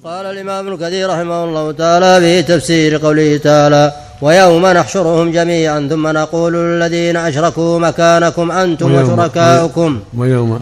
قال الإمام ابن كثير رحمه الله تعالى في تفسير قوله تعالى ويوم نحشرهم جميعا ثم نقول للذين أشركوا مكانكم أنتم وشركاؤكم. ويوم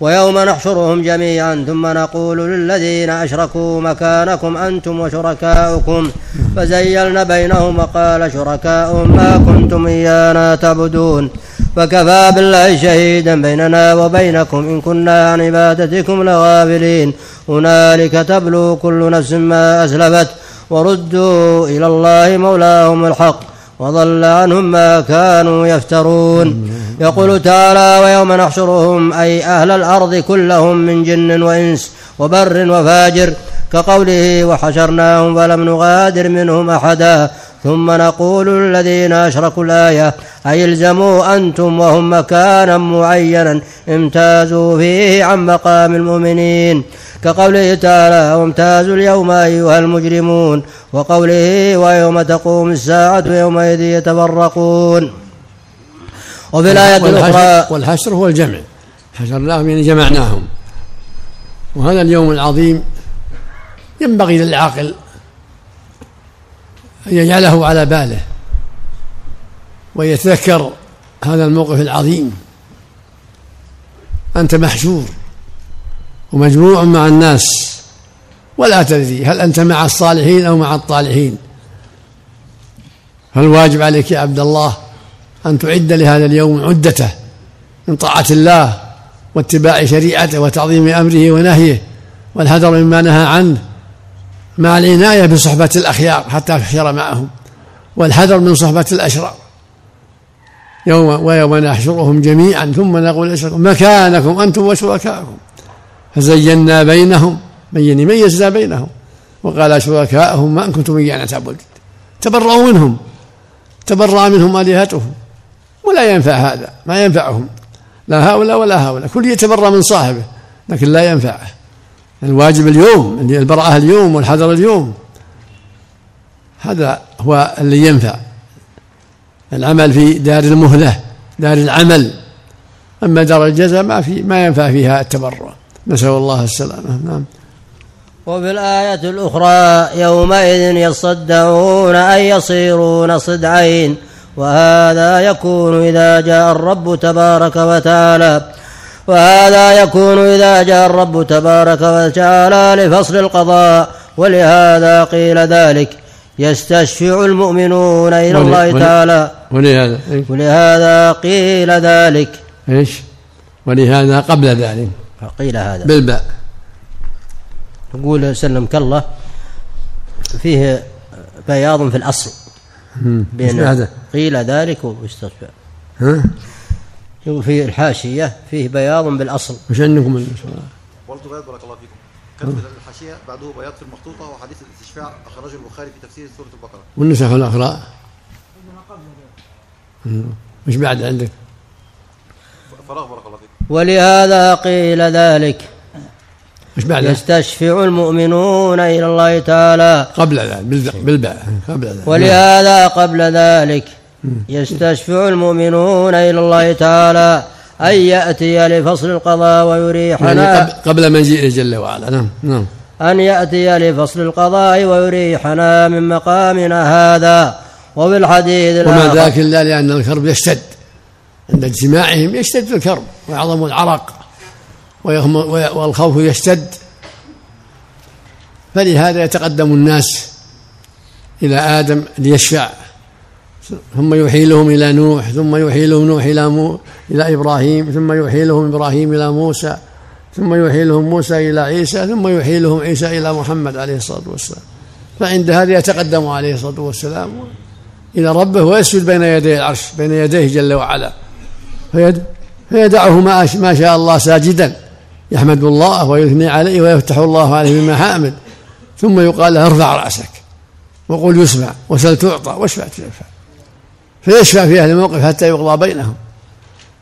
ويوم نحشرهم جميعا ثم نقول للذين أشركوا مكانكم أنتم وشركاؤكم. فزيلنا بينهم وقال شركاؤهم ما كنتم إيانا تعبدون. فكفى بالله شهيدا بيننا وبينكم إن كنا عن عبادتكم لغافلين. هنالك تبلو كل نفس ما أسلفت وردوا إلى الله مولاهم الحق وضل عنهم ما كانوا يفترون. يقول تعالى ويوم نحشرهم أي أهل الأرض كلهم من جن وإنس وبر وفاجر. كقوله وحشرناهم فلم نغادر منهم أحدا. ثم نقول للذين أشركوا الآية أي الزموا أنتم وهم مكانا معينا امتازوا فيه عن مقام المؤمنين. كقوله تعالى وامتازوا اليوم أيها المجرمون. وقوله ويوم تقوم الساعة يومئذ يتفرقون. وفي الآية الأخرى والحشر هو الجمع. حشرناهم يعني جمعناهم. وهذا اليوم العظيم ينبغي للعاقل أن يجعله على باله ويتذكر هذا الموقف العظيم. أنت محشور ومجموع مع الناس ولا تدري هل أنت مع الصالحين أو مع الطالحين. فالواجب عليك يا عبد الله أن تعد لهذا اليوم عدته من طاعة الله واتباع شريعته وتعظيم أمره ونهيه والحذر مما نهى عنه؟ مع العناية بصحبة الأخيار حتى تحشر معهم والحذر من صحبة الأشرار. يوم ويوم نحشرهم جميعا ثم نقول أشركم مكانكم أنتم وشركاءكم. فزينا بينهم بين ميزنا بينهم. وقال شركاءهم ما كنتم إيانا تعبدون تبرأوا منهم تبرأ منهم آلهتهم. ولا ينفع هذا ما ينفعهم. لا هؤلاء ولا هؤلاء. كل يتبرأ من صاحبه لكن لا ينفعه. الواجب اليوم اللي البراءة اليوم والحذر اليوم. هذا هو اللي ينفع. العمل في دار المهلة دار العمل. أما دار الجزاء ما في ما ينفع فيها التبرع. نسأل الله السلامة. نعم. وفي الآية الأخرى يومئذ يصدعون أي يصيرون صدعين. وهذا يكون إذا جاء الرب تبارك وتعالى وهذا يكون إذا جاء الرب تبارك وتعالى لفصل القضاء ولهذا قيل ذلك يستشفع المؤمنون إلى الله تعالى. ولهذا؟ ولهذا قيل ذلك. إيش؟ ولهذا قبل ذلك. قيل هذا. بالباء. يقول سلمك الله فيه بياض في الأصل. بين هذا قيل ذلك واستشفع. ها؟ في الحاشية فيه بياض بالأصل. وش عندكم من قلت بياض بارك الله فيكم. كتب الحاشية بعده بياض في المخطوطة وحديث الاستشفاع أخرجه البخاري في تفسير سورة البقرة. والنسخ الأخرى مم. وش بعد عندك؟ فراغ بارك الله فيكم. ولهذا قيل ذلك. وش بعد يستشفع المؤمنون إلى الله تعالى. قبل ذلك بالباء قبل ذلك. ولهذا قبل ذلك يستشفع المؤمنون إلى الله تعالى أن يأتي لفصل القضاء يعني ويريحنا قبل, قبل مجيئه جل وعلا. نعم نعم. أن يأتي لفصل القضاء ويريحنا من مقامنا هذا وفي الحديث وما الآخر ذاك إلا لأن الكرب يشتد. عند اجتماعهم يشتد الكرب ويعظم العرق والخوف يشتد. فلهذا يتقدم الناس إلى آدم ليشفع. ثم يحيلهم إلى نوح ثم يحيلهم نوح إلى مو إلى إبراهيم ثم يحيلهم إبراهيم إلى موسى ثم يحيلهم موسى إلى عيسى ثم يحيلهم عيسى إلى محمد عليه الصلاة والسلام. فعند هذا يتقدم عليه الصلاة والسلام إلى ربه ويسجد بين يدي العرش بين يديه جل وعلا. فيد فيدعه ما ما شاء الله ساجدا. يحمد الله ويثني عليه ويفتح الله عليه بمحامد ثم يقال له ارفع رأسك. وقل يسمع وسل تعطى واشفع تشفع فيشفع في أهل الموقف حتى يقضى بينهم.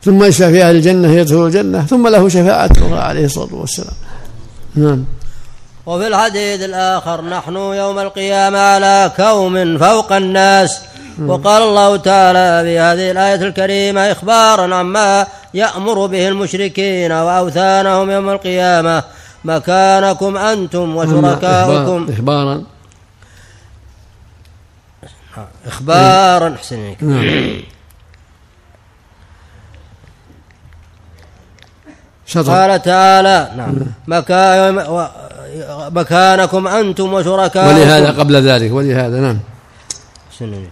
ثم يشفع في أهل الجنة يدخل الجنة. ثم له شفاعة أخرى عليه الصلاة والسلام. نعم. وفي الحديث الآخر نحن يوم القيامة على كوم فوق الناس. وقال الله تعالى في هذه الآية الكريمة إخبارا عما يأمر به المشركين وأوثانهم يوم القيامة مكانكم أنتم وشركاؤكم. إخبارا. إخبارا أحسن نعم. شطر قال تعالى نعم. مكا- و- مكانكم أنتم وشركاؤكم. ولهذا قبل ذلك ولهذا نعم. سنين.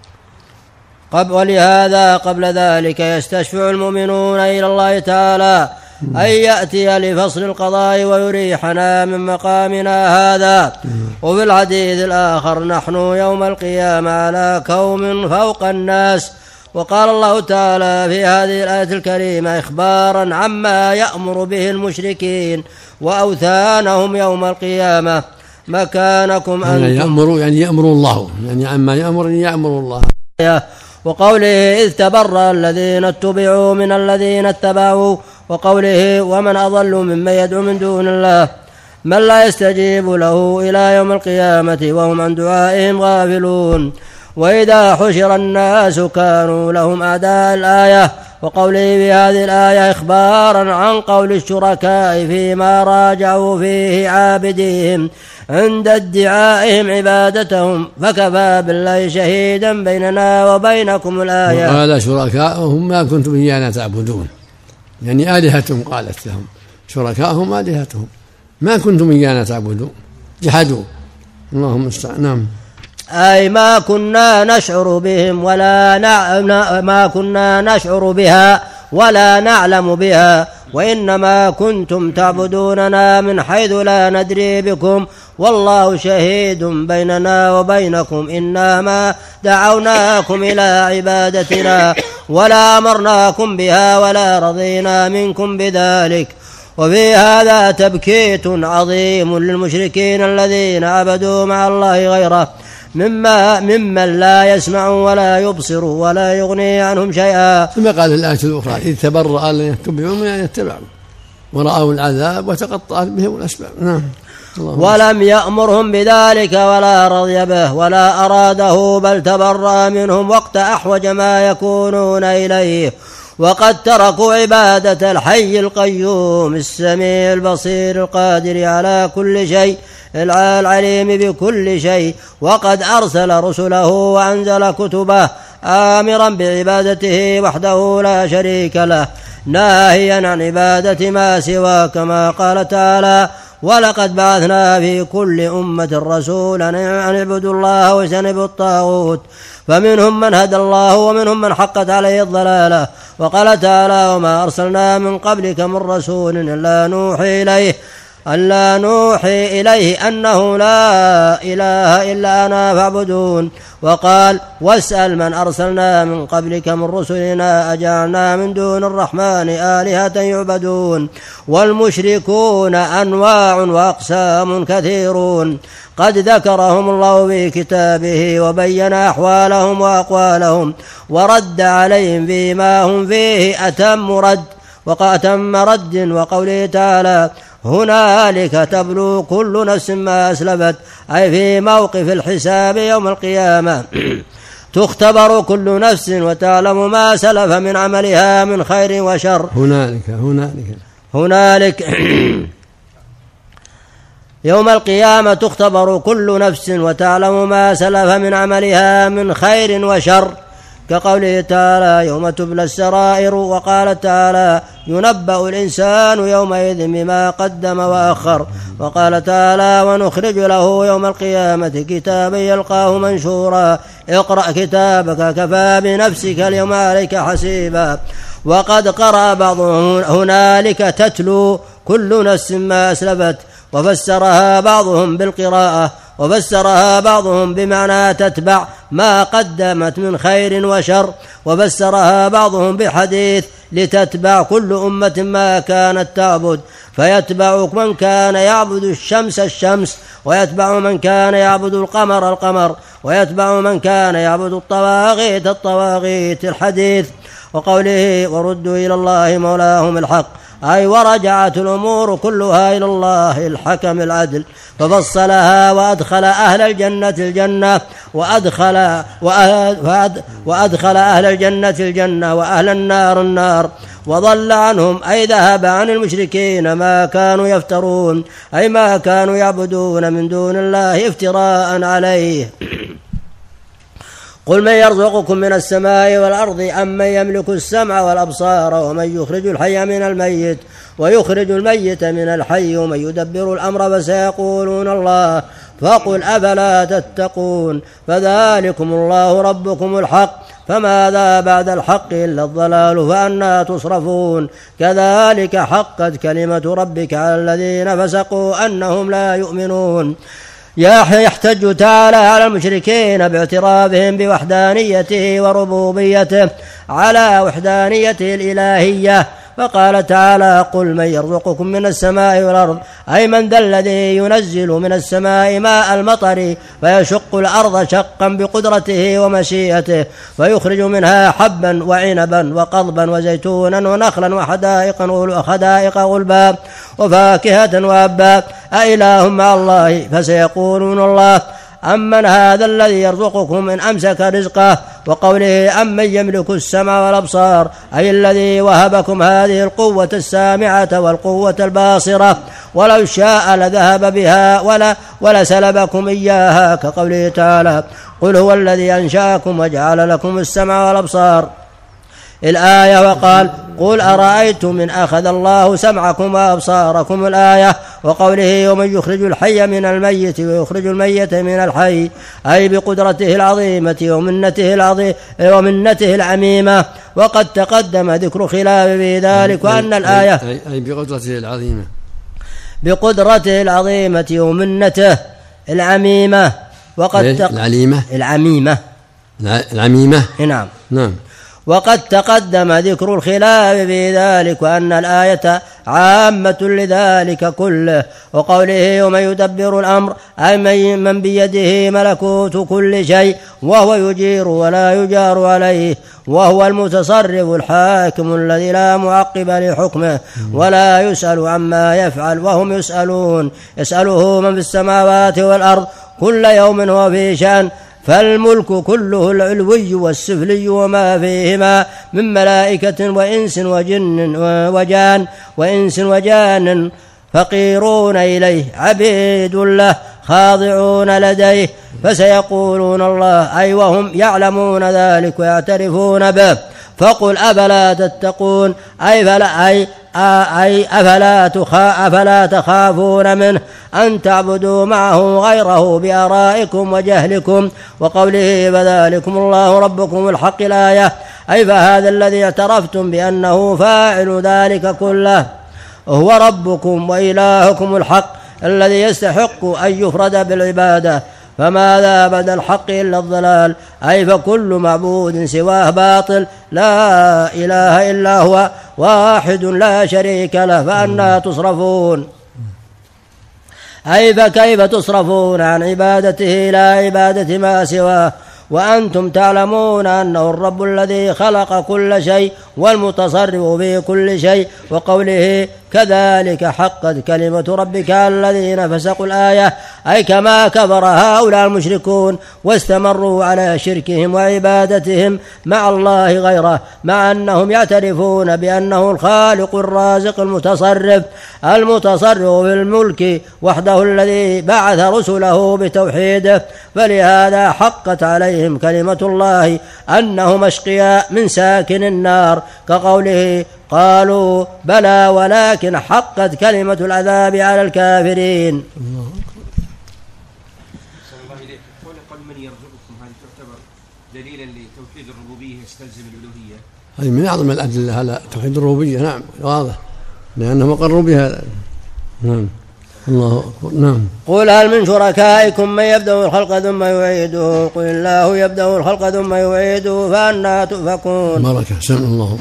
قبل ولهذا قبل ذلك يستشفع المؤمنون إلى الله تعالى. أن يأتي لفصل القضاء ويريحنا من مقامنا هذا. وفي الحديث الآخر نحن يوم القيامة على كوم فوق الناس. وقال الله تعالى في هذه الآية الكريمة إخبارا عما يأمر به المشركين وأوثانهم يوم القيامة. مكانكم يعني أنتم. يأمر يعني يأمر الله. يعني عما يأمر أن يأمر الله. وقوله إذ تبرأ الذين اتبعوا من الذين اتبعوا وقوله ومن أضل ممن يدعو من دون الله من لا يستجيب له إلى يوم القيامة وهم عن دعائهم غافلون. وإذا حشر الناس كانوا لهم أعداء الآية وقوله في هذه الآية إخبارا عن قول الشركاء فيما راجعوا فيه عابديهم عند ادعائهم عبادتهم فكفى بالله شهيدا بيننا وبينكم الآية. وقال شركاؤهم ما كنتم إيانا تعبدون. يعني آلهتهم قالت لهم شركاؤهم آلهتهم. ما كنتم إيانا تعبدون. جحدوا. اللهم المستعان نعم. أي ما كنا نشعر بهم ولا نع... ما كنا نشعر بها ولا نعلم بها وإنما كنتم تعبدوننا من حيث لا ندري بكم. والله شهيد بيننا وبينكم. إنما دعوناكم إلى عبادتنا. ولا أمرناكم بها ولا رضينا منكم بذلك. وفي هذا تبكيت عظيم للمشركين الذين عبدوا مع الله غيره. مما ممن لا يسمع ولا يبصر ولا يغني عنهم شيئا. ثم قال الآية الأخرى إذ تبرأ الذين يتبعون من أن يتبعوا. ورأوا العذاب وتقطعت بهم الأسباب. نعم. ولم يأمرهم بذلك ولا رضي به ولا أراده بل تبرأ منهم وقت أحوج ما يكونون إليه. وقد تركوا عبادة الحي القيوم السميع البصير القادر على كل شيء العليم بكل شيء. وقد أرسل رسله وأنزل كتبه آمرا بعبادته وحده لا شريك له. ناهيا عن عبادة ما سواه كما قال تعالى ولقد بعثنا في كل أمة رسولا أن اعبدوا الله واجتنبوا الطاغوت. فمنهم من هدى الله ومنهم من حقت عليه الضلالة. وقال تعالى وما أرسلنا من قبلك من رسول إلا نوحي إليه. ألا نوحي إليه أنه لا إله إلا أنا فاعبدون. وقال واسأل من أرسلنا من قبلك من رسلنا أجعلنا من دون الرحمن آلهة يعبدون. والمشركون أنواع وأقسام كثيرون. قد ذكرهم الله في كتابه وبين أحوالهم وأقوالهم ورد عليهم فيما هم فيه أتم رد وأتم رد وقوله تعالى هنالك تبلو كل نفس ما أسلفت أي في موقف الحساب يوم القيامة. تختبر كل نفس وتعلم ما سلف من عملها من خير وشر. هنالك هنالك. هنالك. يوم القيامة تختبر كل نفس وتعلم ما سلف من عملها من خير وشر. كقوله تعالى يوم تبلى السرائر وقال تعالى ينبأ الإنسان يومئذ بما قدم وأخر وقال تعالى ونخرج له يوم القيامة كتابا يلقاه منشورا اقرأ كتابك كفى بنفسك اليوم عليك حسيبا وقد قرأ بعضهم هنالك تتلو كل نفس ما أسلفت وفسرها بعضهم بالقراءة وفسرها بعضهم بمعنى تتبع ما قدمت من خير وشر. وفسرها بعضهم بحديث لتتبع كل أمة ما كانت تعبد. فيتبع من كان يعبد الشمس الشمس ويتبع من كان يعبد القمر القمر ويتبع من كان يعبد الطواغيت الطواغيت. الحديث وقوله وردوا إلى الله مولاهم الحق أي ورجعت الأمور كلها إلى الله الحكم العدل ففصلها وأدخل أهل الجنة الجنة وأدخل وأدخل أهل الجنة الجنة وأهل النار النار وضل عنهم أي ذهب عن المشركين ما كانوا يفترون أي ما كانوا يعبدون من دون الله افتراء عليه. قل من يرزقكم من السماء والأرض أم من يملك السمع والأبصار ومن يخرج الحي من الميت ويخرج الميت من الحي ومن يدبر الأمر فسيقولون الله فقل أفلا تتقون فذلكم الله ربكم الحق فماذا بعد الحق إلا الضلال فأنا تصرفون كذلك حقت كلمة ربك على الذين فسقوا أنهم لا يؤمنون يحتج تعالى على المشركين باعترافهم بوحدانيته وربوبيته على وحدانيته الإلهية. فقال تعالى قل من يرزقكم من السماء والأرض أي من ذا الذي ينزل من السماء ماء المطر فيشق الأرض شقا بقدرته ومشيئته فيخرج منها حبا وعنبا وقضبا وزيتونا ونخلا وحدائق حدائق غلبا وفاكهة وأبا أإله مع الله فسيقولون الله أمن هذا الذي يرزقكم إن أمسك رزقه وقوله أمن يملك السمع والأبصار أي الذي وهبكم هذه القوة السامعة والقوة الباصرة ولو شاء لذهب بها ولا ولسلبكم إياها كقوله تعالى قل هو الذي أنشأكم وجعل لكم السمع والأبصار الآية وقال قل أرأيتم إن أخذ الله سمعكم وأبصاركم الآية وقوله ومن يخرج الحي من الميت ويخرج الميت من الحي أي بقدرته العظيمة ومنته العظيمة ومنته العميمة وقد تقدم ذكر خلاف في ذلك وأن الآية أي, أي بقدرته العظيمة. بقدرته العظيمة ومنته العميمة وقد تق... العليمة. العميمة. العميمة. نعم. نعم. وقد تقدم ذكر الخلاف في ذلك وأن الآية عامة لذلك كله وقوله ومن يدبر الأمر أي من بيده ملكوت كل شيء وهو يجير ولا يجار عليه وهو المتصرف الحاكم الذي لا معقب لحكمه ولا يسأل عما يفعل وهم يسألون يسأله من في السماوات والأرض كل يوم هو في شأن فالملك كله العلوي والسفلي وما فيهما من ملائكة وإنس وجن وجان وإنس وجان فقيرون إليه عبيد له خاضعون لديه فسيقولون الله أي وهم يعلمون ذلك ويعترفون به. فقل أفلا تتقون؟ أي فلا أي أي أفلا, أفلا تخافون منه؟ أن تعبدوا معه غيره بآرائكم وجهلكم وقوله فذلكم الله ربكم الحق الآية. أي فهذا الذي اعترفتم بأنه فاعل ذلك كله. هو ربكم وإلهكم الحق الذي يستحق أن يفرد بالعبادة. فماذا بعد الحق إلا الضلال؟ أي فكل معبود سواه باطل لا إله إلا هو واحد لا شريك له فأنا تصرفون. أي فكيف تصرفون عن عبادته إلى عبادة ما سواه؟ وأنتم تعلمون أنه الرب الذي خلق كل شيء والمتصرف في كل شيء وقوله كذلك حقت كلمة ربك الذين فسقوا الآية أي كما كفر هؤلاء المشركون واستمروا على شركهم وعبادتهم مع الله غيره مع أنهم يعترفون بأنه الخالق الرازق المتصرف المتصرف في الملك وحده الذي بعث رسله بتوحيده فلهذا حقت عليهم كلمة الله أنهم أشقياء من ساكن النار كقوله قالوا بلى ولكن حقت كلمة العذاب على الكافرين قول من يرزقكم هذه تعتبر دليلا لتوحيد الربوبية يستلزم الألوهية؟ هذه من أعظم الأدلة على توحيد الربوبية نعم واضح لأنهم أقروا بها. نعم الله أكبر نعم. قل هل من شركائكم من يبدأ الخلق ثم يعيده؟ قل الله يبدأ الخلق ثم يعيده فأنا تؤفكون. بركة سمع اللهم